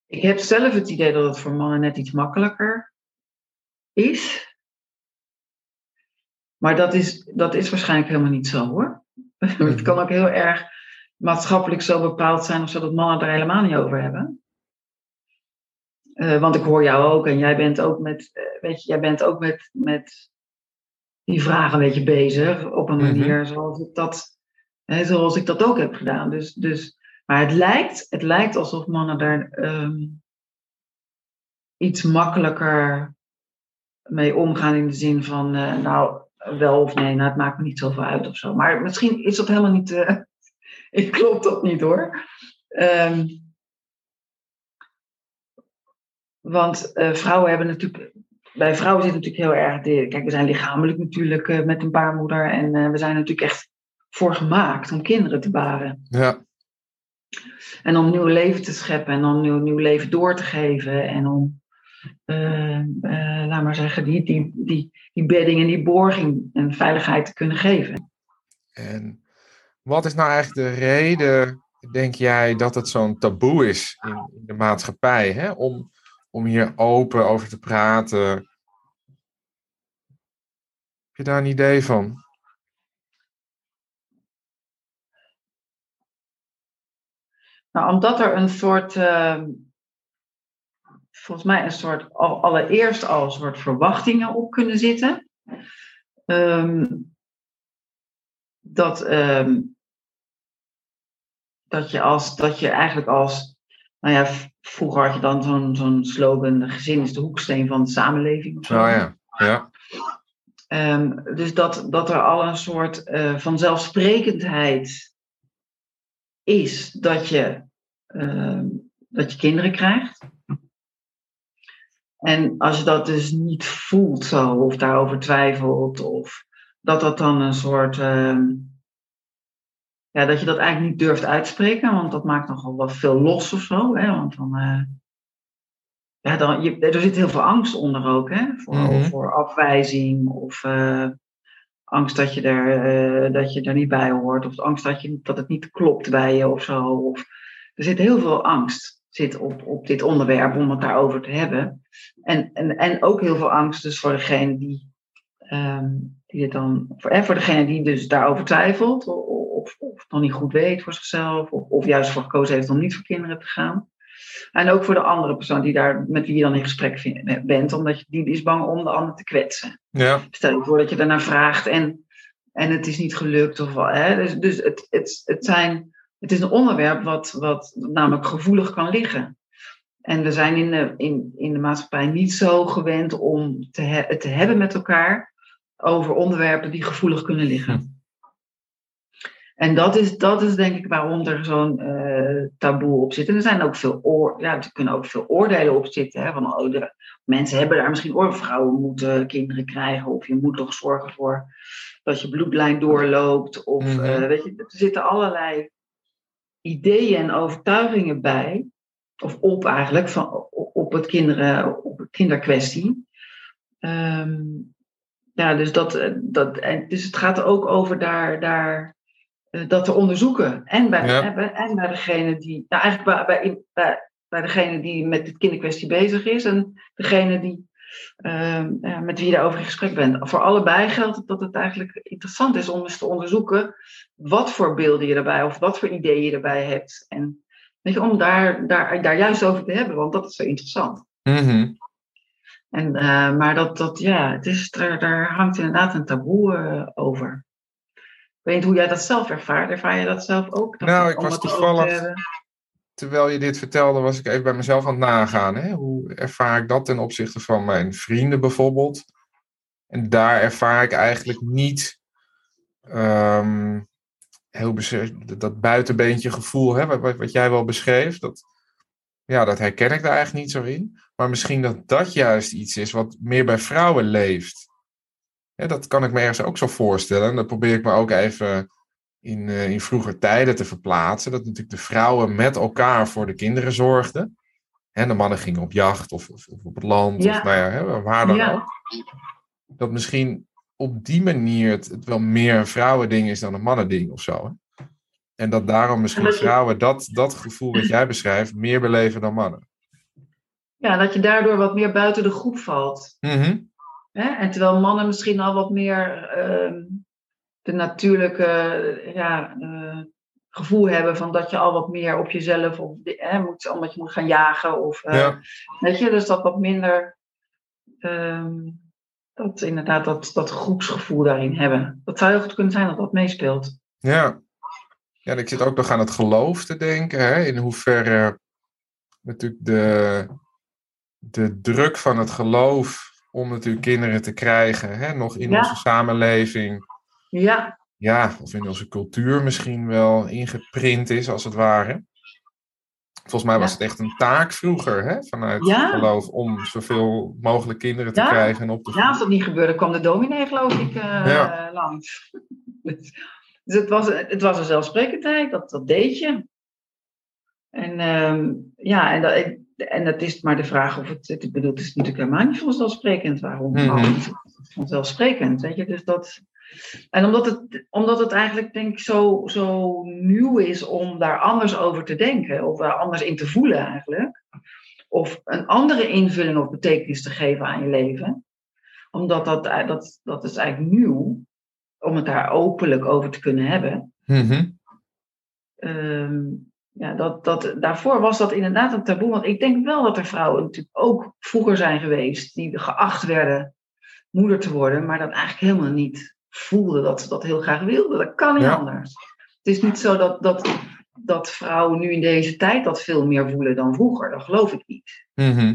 Ik heb zelf het idee dat het voor mannen net iets makkelijker is. Maar dat is, dat is waarschijnlijk helemaal niet zo hoor. Het mhm. kan ook heel erg maatschappelijk zo bepaald zijn of zo dat mannen er helemaal niet over hebben. Uh, want ik hoor jou ook en jij bent ook met, uh, weet je, jij bent ook met, met die vragen een beetje bezig op een mhm. manier zoals, ik dat, hè, zoals ik dat ook heb gedaan. Dus, dus, maar het lijkt, het lijkt alsof mannen daar um, iets makkelijker mee omgaan in de zin van, uh, nou, wel of nee, nou, het maakt me niet zoveel uit of zo. Maar misschien is dat helemaal niet. Uh, ik klopt dat niet hoor. Um, Want uh, vrouwen hebben natuurlijk. Bij vrouwen zit natuurlijk heel erg. De, kijk, we zijn lichamelijk natuurlijk uh, met een baarmoeder. En we zijn natuurlijk echt voor gemaakt om kinderen te baren. Ja. En om nieuw leven te scheppen en om nieuw, nieuw leven door te geven. En om, laat maar zeggen, die, die, die, die bedding en die borging en veiligheid te kunnen geven. En wat is nou eigenlijk de reden, denk jij, dat het zo'n taboe is in, in de maatschappij? Hè? Om, om hier open over te praten. Heb je daar een idee van? Nou, omdat er een soort, uh, volgens mij een soort, allereerst al een soort verwachtingen op kunnen zitten. Um, dat, um, dat, je als, dat je eigenlijk als, nou ja, vroeger had je dan zo'n zo'n slogan, de gezin is de hoeksteen van de samenleving. Of zo. Oh ja, ja. Um, dus dat, dat er al een soort uh, vanzelfsprekendheid is dat je, uh, dat je kinderen krijgt. En als je dat dus niet voelt zo, of daarover twijfelt, of dat dat dan een soort. Uh, ja, dat je dat eigenlijk niet durft uitspreken, want dat maakt nogal wat veel los of zo. Hè? Want dan, uh, ja, dan, je, er zit heel veel angst onder ook, hè? Voor, mm-hmm. voor afwijzing of uh, angst dat je, er, uh, dat je er niet bij hoort, of angst dat, je, dat het niet klopt bij je of zo. Of, er zit heel veel angst zit op, op dit onderwerp om het daarover te hebben. En, en, en ook heel veel angst dus voor degene die, um, die het dan, voor, voor degene die dus daarover twijfelt, of, of nog niet goed weet voor zichzelf, of, of juist voor gekozen heeft om niet voor kinderen te gaan. En ook voor de andere persoon die daar, met wie je dan in gesprek bent, omdat je, die is bang om de ander te kwetsen. Ja. Stel je voor dat je daarna vraagt en, en het is niet gelukt. Of, hè, dus dus het, het, het, zijn, het is een onderwerp wat, wat namelijk gevoelig kan liggen. En we zijn in de, in, in de maatschappij niet zo gewend om te het te hebben met elkaar over onderwerpen die gevoelig kunnen liggen. En dat is, dat is denk ik waarom er zo'n uh, taboe op zit. En er zijn ook veel oor, ja, er kunnen ook veel oordelen op zitten. Hè, van oh, de, mensen hebben daar misschien oor. Vrouwen moeten kinderen krijgen. Of je moet toch zorgen voor dat je bloedlijn doorloopt. Of mm -hmm. weet je, er zitten allerlei ideeën en overtuigingen bij. Of op eigenlijk, van, op, het kinderen, op het kinderkwestie. Um, ja, dus, dat, eh, dat, dus het gaat ook over daar, daar eh, dat te onderzoeken. En bij, ja. en bij degene die, nou eigenlijk bij, bij, bij, bij degene die met de kinderkwestie bezig is en degene die, met wie je daarover in gesprek bent. Voor allebei geldt dat het eigenlijk interessant is om eens te onderzoeken wat voor beelden je erbij of wat voor ideeën je erbij hebt. En weet je, om daar, daar, daar juist over te hebben, want dat is zo interessant. Mm -hmm. En, uh, maar dat, dat ja, het is, daar, daar hangt inderdaad een taboe uh, over weet niet hoe jij dat zelf ervaart. Ervaar je dat zelf ook? Dat nou, ik was toevallig, terwijl je dit vertelde, was ik even bij mezelf aan het nagaan. Hè? Hoe ervaar ik dat ten opzichte van mijn vrienden bijvoorbeeld? En daar ervaar ik eigenlijk niet um, heel dat buitenbeentje gevoel, hè, wat, wat jij wel beschreef. Dat, ja, dat herken ik daar eigenlijk niet zo in. Maar misschien dat dat juist iets is wat meer bij vrouwen leeft. Dat kan ik me ergens ook zo voorstellen. En dat probeer ik me ook even in, uh, in vroeger tijden te verplaatsen. Dat natuurlijk de vrouwen met elkaar voor de kinderen zorgden. En de mannen gingen op jacht of, of, of op het land. Ja. Of nou ja, hè, waar dan ja. ook. Dat misschien op die manier het, het wel meer een vrouwending is dan een mannending of zo. Hè? En dat daarom misschien dat je... vrouwen dat, dat gevoel wat jij beschrijft meer beleven dan mannen. Ja, dat je daardoor wat meer buiten de groep valt. Mm -hmm. Hè? En terwijl mannen misschien al wat meer uh, de natuurlijke ja, uh, gevoel hebben van dat je al wat meer op jezelf of moet, omdat je moet gaan jagen of uh, ja. weet je, dus dat wat minder um, dat inderdaad dat, dat groepsgevoel daarin hebben. Dat zou heel goed kunnen zijn dat dat meespeelt. Ja. Ja, en ik zit ook nog aan het geloof te denken, hè, in hoeverre natuurlijk de, de druk van het geloof om natuurlijk kinderen te krijgen, hè, nog in Ja. onze samenleving, Ja, ja, of in onze cultuur misschien wel ingeprint is, als het ware. Volgens mij was het echt een taak vroeger, hè? vanuit ja. geloof, om zoveel mogelijk kinderen te krijgen en op te Ja, als dat niet gebeurde, kwam de dominee, geloof ik, uh, langs. dus het was, het was een zelfsprekendheid, dat, dat deed je. En uh, ja, en dat, en dat is maar de vraag of het, ik bedoel, het is natuurlijk helemaal niet vanzelfsprekend. Waarom? Mm -hmm. Vanzelfsprekend, weet je. Dus dat, en omdat het, omdat het eigenlijk, denk ik, zo, zo nieuw is om daar anders over te denken, of daar anders in te voelen eigenlijk. Of een andere invulling of betekenis te geven aan je leven. Omdat dat, dat, dat is eigenlijk nieuw, om het daar openlijk over te kunnen hebben. Mm ja, dat, dat, daarvoor was dat inderdaad een taboe. Want ik denk wel dat er vrouwen natuurlijk ook vroeger zijn geweest die geacht werden moeder te worden, maar dat eigenlijk helemaal niet voelden dat ze dat heel graag wilden. Dat kan niet anders. Het is niet zo dat, dat, dat vrouwen nu in deze tijd dat veel meer voelen dan vroeger. Dat geloof ik niet. Mhm.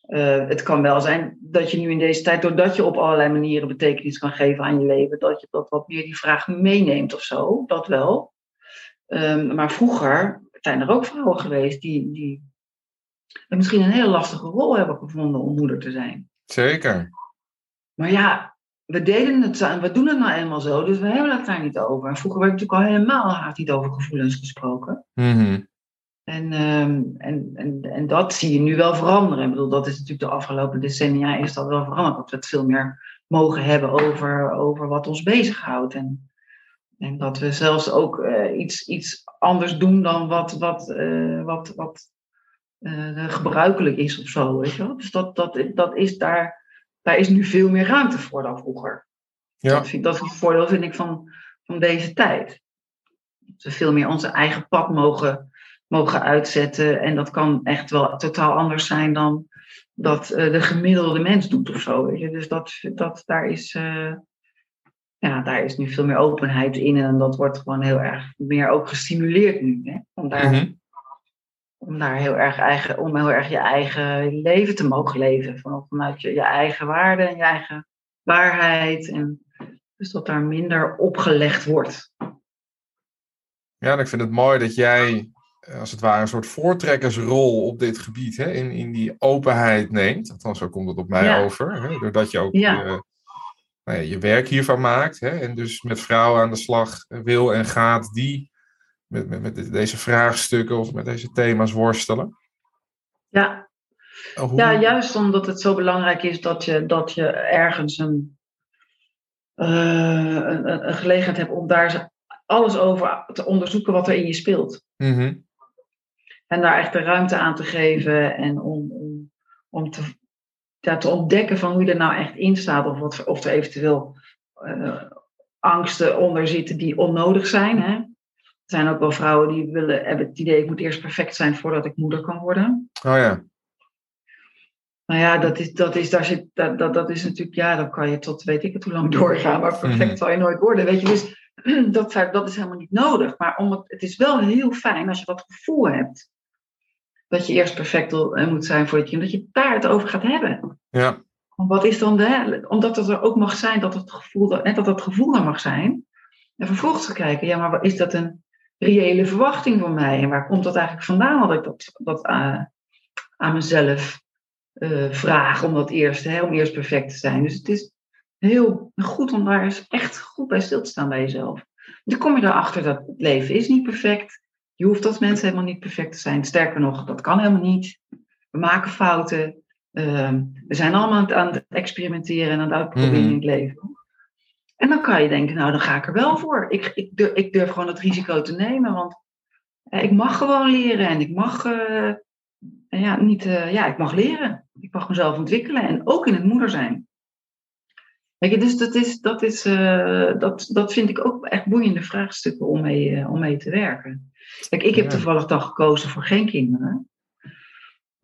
Eh, het kan wel zijn dat je nu in deze tijd, doordat je op allerlei manieren betekenis kan geven aan je leven, dat je dat wat meer die vraag meeneemt of zo. Dat wel. Ehm, maar vroeger zijn er ook vrouwen geweest die, die misschien een hele lastige rol hebben gevonden om moeder te zijn. Zeker. Maar ja, we deden het en we doen het nou eenmaal zo, dus we hebben het daar niet over. Vroeger werd natuurlijk al helemaal haat niet over gevoelens gesproken. Mhm. En, ehm, en, en, en dat zie je nu wel veranderen. Ik bedoel, dat is natuurlijk de afgelopen decennia is dat wel veranderd. Dat we het veel meer mogen hebben over, over wat ons bezighoudt. En en dat we zelfs ook uh, iets, iets anders doen dan wat, wat, uh, wat, wat uh, gebruikelijk is of zo. Weet je wel? Dus dat, dat, dat is daar, daar is nu veel meer ruimte voor dan vroeger. Ja. Dat, vind, dat is het voordeel, vind ik, van, van deze tijd. Dat we veel meer onze eigen pad mogen, mogen uitzetten. En dat kan echt wel totaal anders zijn dan dat de gemiddelde mens doet of zo. Weet je? Dus dat, dat, daar is ja, daar is nu veel meer openheid in en dat wordt gewoon heel erg meer ook gestimuleerd nu. Hè? Om, daar, mhm. Om daar heel erg eigen, om heel erg je eigen leven te mogen leven. Vanuit je, je eigen waarde en je eigen waarheid. En dus dat daar minder opgelegd wordt. Ja, ik vind het mooi dat jij als het ware een soort voortrekkersrol op dit gebied hè, in, in die openheid neemt. Althans, zo komt het op mij over. Hè, doordat je ook ja nou ja, je werk hiervan maakt. Hè, en dus met vrouwen aan de slag wil en gaat die met, met, met deze vraagstukken of met deze thema's worstelen. Ja. Oh, ja, juist omdat het zo belangrijk is dat je, dat je ergens een, uh, een, een, gelegenheid hebt om daar alles over te onderzoeken wat er in je speelt. Mhm. En daar echt de ruimte aan te geven en om, om, om te, ja, te ontdekken van hoe je er nou echt in staat. Of, wat, of er eventueel uh, angsten onder zitten die onnodig zijn. Hè? Er zijn ook wel vrouwen die willen, hebben het idee, ik moet eerst perfect zijn voordat ik moeder kan worden. Oh ja. Nou ja, dat is, dat is, daar zit, dat, dat, dat is natuurlijk, ja, dan kan je tot weet ik het hoe lang doorgaan, maar perfect mm zal je nooit worden. Weet je, dus dat, dat is helemaal niet nodig. Maar om het, het is wel heel fijn als je dat gevoel hebt dat je eerst perfect eh, moet zijn voor je kind, dat je daar het over gaat hebben. Ja. Wat is dan de, omdat het er ook mag zijn dat het gevoel, net dat het gevoel er mag zijn. En vervolgens te kijken, ja, maar is dat een reële verwachting van mij? En waar komt dat eigenlijk vandaan dat ik dat, dat aan, eh, aan mezelf uh, vraag om dat eerst, hè, om eerst perfect te zijn? Dus het is heel goed om daar eens echt goed bij stil te staan bij jezelf. Dan kom je erachter dat het leven is niet perfect. Je hoeft als mens helemaal niet perfect te zijn. Sterker nog, dat kan helemaal niet. We maken fouten. Ehm, we zijn allemaal aan het experimenteren en aan het uitproberen mhm. in het leven. En dan kan je denken, nou dan ga ik er wel voor. Ik, ik, durf, ik durf gewoon het risico te nemen, want eh, ik mag gewoon leren en ik mag, uh, ja, niet, uh, ja, ik mag leren. Ik mag mezelf ontwikkelen en ook in het moeder zijn. Weet je, dus dat, is, dat, is, dat, dat vind ik ook echt boeiende vraagstukken om mee, om mee te werken. Kijk, ik heb toevallig dan gekozen voor geen kinderen.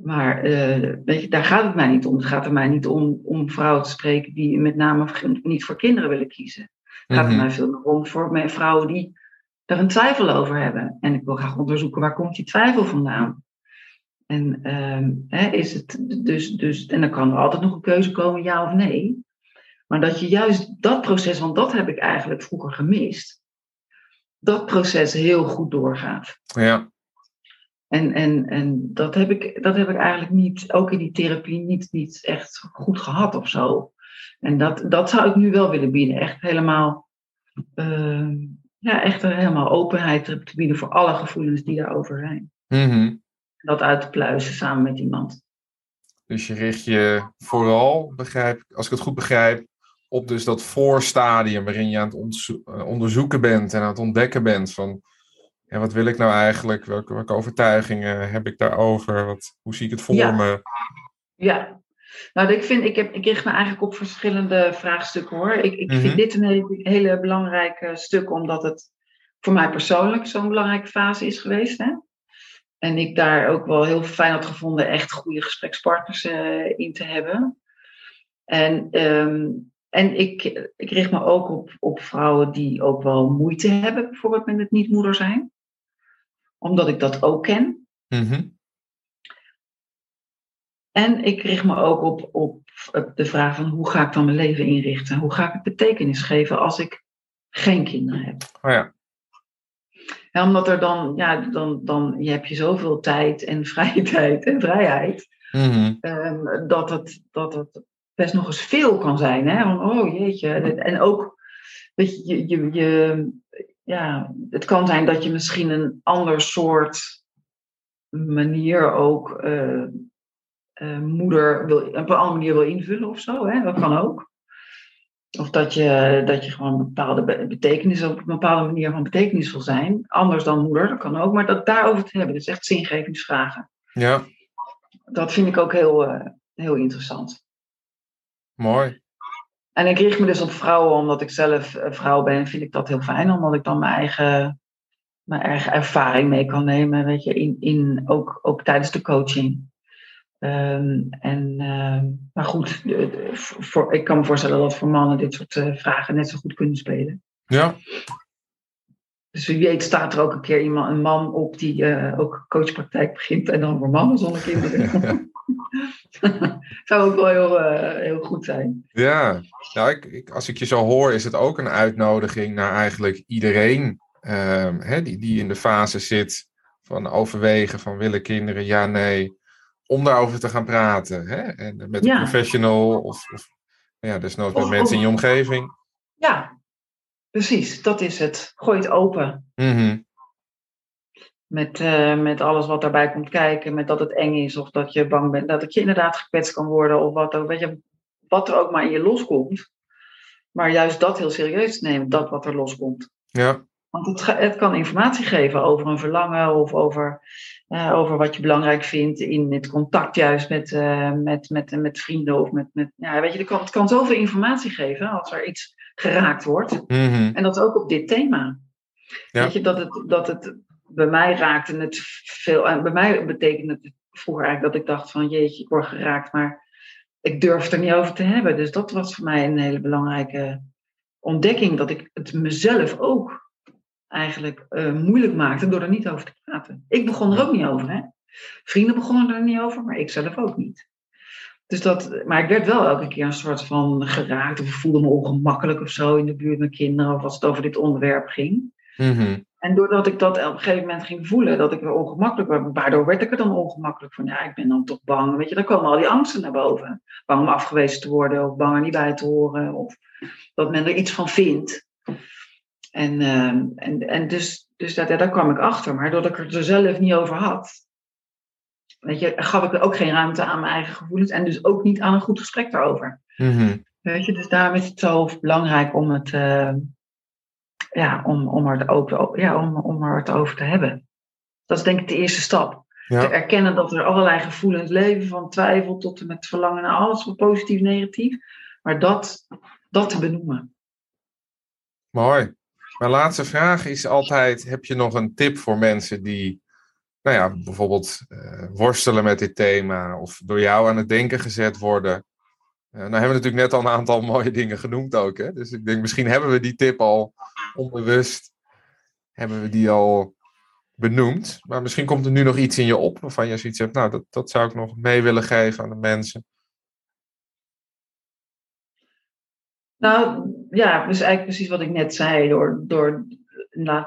Maar uh, weet je, daar gaat het mij niet om. Het gaat er mij niet om om vrouwen te spreken die met name niet voor kinderen willen kiezen. Het gaat er mhm. mij veel meer om voor vrouwen die er een twijfel over hebben. En ik wil graag onderzoeken waar komt die twijfel vandaan. En, uh, hè, is het dus, dus, en dan kan er altijd nog een keuze komen, ja of nee. Maar dat je juist dat proces, want dat heb ik eigenlijk vroeger gemist dat proces heel goed doorgaat. Ja. En, en, en dat, heb ik, dat heb ik eigenlijk niet, ook in die therapie, niet, niet echt goed gehad of zo. En dat, dat zou ik nu wel willen bieden. Echt helemaal, uh, ja, echt helemaal openheid te bieden voor alle gevoelens die daarover zijn. Mm Dat uit te pluizen samen met iemand. Dus je richt je vooral, begrijp, als ik het goed begrijp, op dus dat voorstadium waarin je aan het eh, onderzoeken bent en aan het ontdekken bent van ja, wat wil ik nou eigenlijk? Welke, welke overtuigingen heb ik daarover? Wat, hoe zie ik het voor me? Ja, nou, ik, vind, ik, heb, ik richt me eigenlijk op verschillende vraagstukken hoor. Ik, ik vind mhm. dit een hele, hele belangrijke stuk, omdat het voor mij persoonlijk zo'n belangrijke fase is geweest. Hè? En ik daar ook wel heel fijn had gevonden echt goede gesprekspartners uh, in te hebben. En, um, en ik, ik richt me ook op, op vrouwen die ook wel moeite hebben, bijvoorbeeld met het niet moeder zijn. Omdat ik dat ook ken. Mm en ik richt me ook op, op de vraag van hoe ga ik dan mijn leven inrichten? Hoe ga ik het betekenis geven als ik geen kinderen heb? Oh ja. omdat er dan, ja, dan, dan je heb je zoveel tijd en vrije tijd en vrijheid. Mm dat, het, dat het best nog eens veel kan zijn. Hè? Van, oh jeetje. En ook, weet je, je, je, ja, het kan zijn dat je misschien een ander soort manier ook. Uh, uh, moeder wil, op een andere manier wil invullen of zo. Hè? Dat kan ook. Of dat je, dat je gewoon een bepaalde betekenis op een bepaalde manier van betekenis wil zijn. Anders dan moeder, dat kan ook. Maar dat daarover te hebben, dat is echt zingevingsvragen. Ja. Dat vind ik ook heel, uh, heel interessant. Mooi. En ik richt me dus op vrouwen, omdat ik zelf vrouw ben, vind ik dat heel fijn. Omdat ik dan mijn eigen, mijn eigen ervaring mee kan nemen, weet je, in, in, ook, ook tijdens de coaching. Um, en, uh, maar goed, voor, ik kan me voorstellen dat voor mannen dit soort uh, vragen net zo goed kunnen spelen. Ja. Dus wie weet staat er ook een keer iemand, een man op die uh, ook coachpraktijk begint en dan voor mannen zonder kinderen. Zou ook wel heel, eh, heel goed zijn. Ja, nou, ik, ik, als ik je zo hoor, is het ook een uitnodiging naar eigenlijk iedereen ehm, hè, die, die in de fase zit van overwegen van willen kinderen, ja, nee om daarover te gaan praten. Hè? En met een professional of, of ja, desnoods met mensen in je omgeving. Ja, precies. Dat is het. Gooi het open. Mhm. Met, uh, met alles wat daarbij komt kijken. Met dat het eng is of dat je bang bent. Dat je inderdaad gekwetst kan worden. Of wat, weet je, wat er ook maar in je loskomt. Maar juist dat heel serieus nemen. Dat wat er loskomt. Ja. Want het, het, kan informatie geven over een verlangen of over, uh, over wat je belangrijk vindt in het contact juist met, uh, met, met, met vrienden of met, met ja, weet je, het kan, het kan zoveel informatie geven als er iets geraakt wordt. Mm-hmm. En dat ook op dit thema. Ja. Weet je, dat het, dat het bij mij raakte het veel, en bij mij betekende het vroeger eigenlijk dat ik dacht van jeetje, ik word geraakt, maar ik durf er niet over te hebben. Dus dat was voor mij een hele belangrijke ontdekking, dat ik het mezelf ook eigenlijk uh, moeilijk maakte door er niet over te praten. Ik begon er ook niet over. Hè? Vrienden begonnen er niet over, maar ik zelf ook niet. Dus dat, maar ik werd wel elke keer een soort van geraakt of ik voelde me ongemakkelijk of zo in de buurt met kinderen of als het over dit onderwerp ging. Mm-hmm. En doordat ik dat op een gegeven moment ging voelen, dat ik weer ongemakkelijk werd, waardoor werd ik er dan ongemakkelijk van. Ja, ik ben dan toch bang. Weet je, dan komen al die angsten naar boven. Bang om afgewezen te worden of bang er niet bij te horen of dat men er iets van vindt. En, uh, en, en dus, dus dat, daar kwam ik achter. Maar doordat ik het er zelf niet over had, weet je, gaf ik ook geen ruimte aan mijn eigen gevoelens. En dus ook niet aan een goed gesprek daarover. Mm-hmm. Weet je, dus daarom is het zo belangrijk om het, uh, ja, om, om, er ook, ja, om, om er het over te hebben. Dat is denk ik de eerste stap. Ja. Te erkennen dat er allerlei gevoelens leven, van twijfel tot en met verlangen naar alles, wat positief, negatief. Maar dat, dat te benoemen. Mooi. Mijn laatste vraag is altijd: heb je nog een tip voor mensen die, nou ja, bijvoorbeeld uh, worstelen met dit thema of door jou aan het denken gezet worden? Uh, nou hebben we natuurlijk net al een aantal mooie dingen genoemd ook. Hè? Dus ik denk, misschien hebben we die tip al onbewust, hebben we die al benoemd. Maar misschien komt er nu nog iets in je op waarvan je zoiets hebt, nou, dat, dat zou ik nog mee willen geven aan de mensen. Nou ja, dus eigenlijk precies wat ik net zei. Door, door,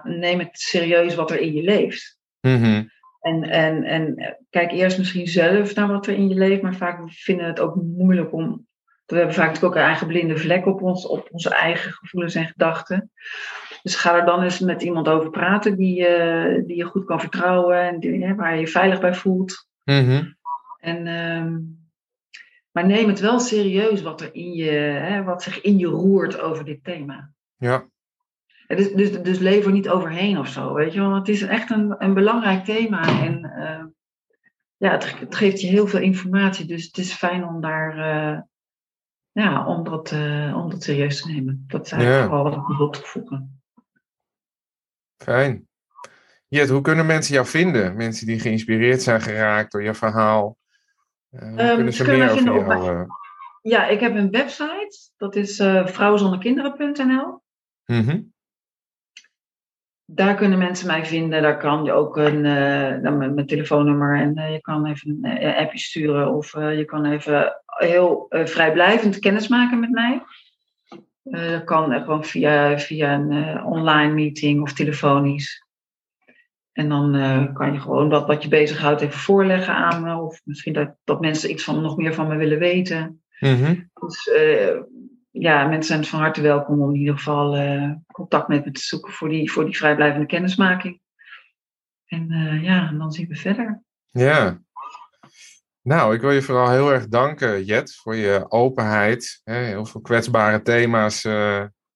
neem het serieus wat er in je leeft. Mm En, en, en kijk eerst misschien zelf naar wat er in je leeft, maar vaak vinden we het ook moeilijk om. We hebben vaak natuurlijk ook een eigen blinde vlek op, ons, op onze eigen gevoelens en gedachten. Dus ga er dan eens met iemand over praten die, uh, die je goed kan vertrouwen en die, hè, waar je je veilig bij voelt. Mhm. En, ehm, maar neem het wel serieus wat er in je, hè, wat zich in je roert over dit thema. Ja. Dus, dus, dus leef er niet overheen of zo, weet je wel. Het is echt een, een belangrijk thema en uh, ja, het, het, geeft je heel veel informatie. Dus het is fijn om daar, uh, ja, om dat, uh, om dat serieus te nemen. Dat is eigenlijk ja. wat ik wil toevoegen. Fijn. Jet, hoe kunnen mensen jou vinden? Mensen die geïnspireerd zijn geraakt door je verhaal. Uh, hoe um, kunnen ze meer over jou... Uh... Ja, ik heb een website. Dat is uh, vrouwenzonderkinderen.nl. Mm -hmm. Daar kunnen mensen mij vinden. Daar kan je ook een, uh, mijn, mijn telefoonnummer en uh, je kan even een appje sturen. Of je kan even heel vrijblijvend kennismaken met mij. dat kan gewoon via, via een online meeting of telefonisch. En dan uh, kan je gewoon dat wat je bezighoudt even voorleggen aan me. Of misschien dat, dat mensen iets van, nog meer van me willen weten. Mm -hmm. Dus uh, ja, mensen zijn van harte welkom om in ieder geval uh, contact met me te zoeken voor die, voor die vrijblijvende kennismaking. En ja, en dan zien we verder. Ja. Nou, ik wil je vooral heel erg danken, Jet, voor je openheid. Heel veel kwetsbare thema's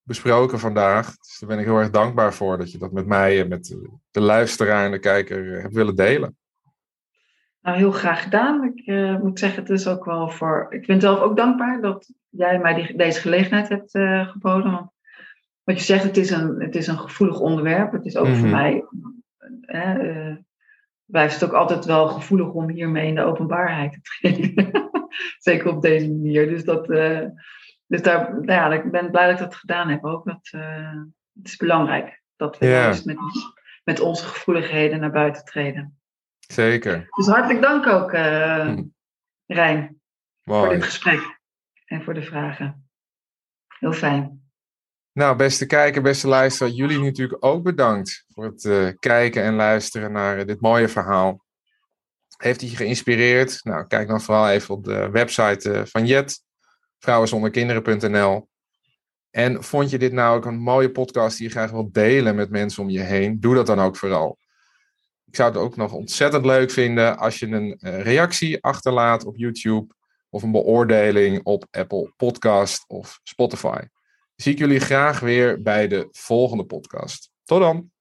besproken vandaag. Dus daar ben ik heel erg dankbaar voor dat je dat met mij en met de luisteraar en de kijker eh, hebt willen delen. Nou, heel graag gedaan. Ik moet zeggen, het is ook wel voor. Ik ben zelf ook dankbaar dat jij mij die, deze gelegenheid hebt uh, geboden. Want wat je zegt, het is, een, het is een gevoelig onderwerp. Het is ook voor mhm. mij. Uh, blijft het ook altijd wel gevoelig om hiermee in de openbaarheid te treden. Zeker op deze manier. Dus dat. Dus daar, nou ja, ik ben blij dat ik dat gedaan heb ook. Dat, het is belangrijk dat we yeah. met, met onze gevoeligheden naar buiten treden. Zeker. Dus hartelijk dank ook, uh. Rijn, voor dit gesprek en voor de vragen. Heel fijn. Nou, beste kijker, beste luisteraar, jullie natuurlijk ook bedankt voor het uh, kijken en luisteren naar dit mooie verhaal. Heeft hij je geïnspireerd? Nou, kijk dan vooral even op de website van Jet vrouwenzonderkinderen.nl. En vond je dit nou ook een mooie podcast die je graag wilt delen met mensen om je heen? Doe dat dan ook vooral. Ik zou het ook nog ontzettend leuk vinden als je een eh, reactie achterlaat op YouTube of een beoordeling op Apple Podcast of Spotify. Zie ik jullie graag weer bij de volgende podcast. Tot dan!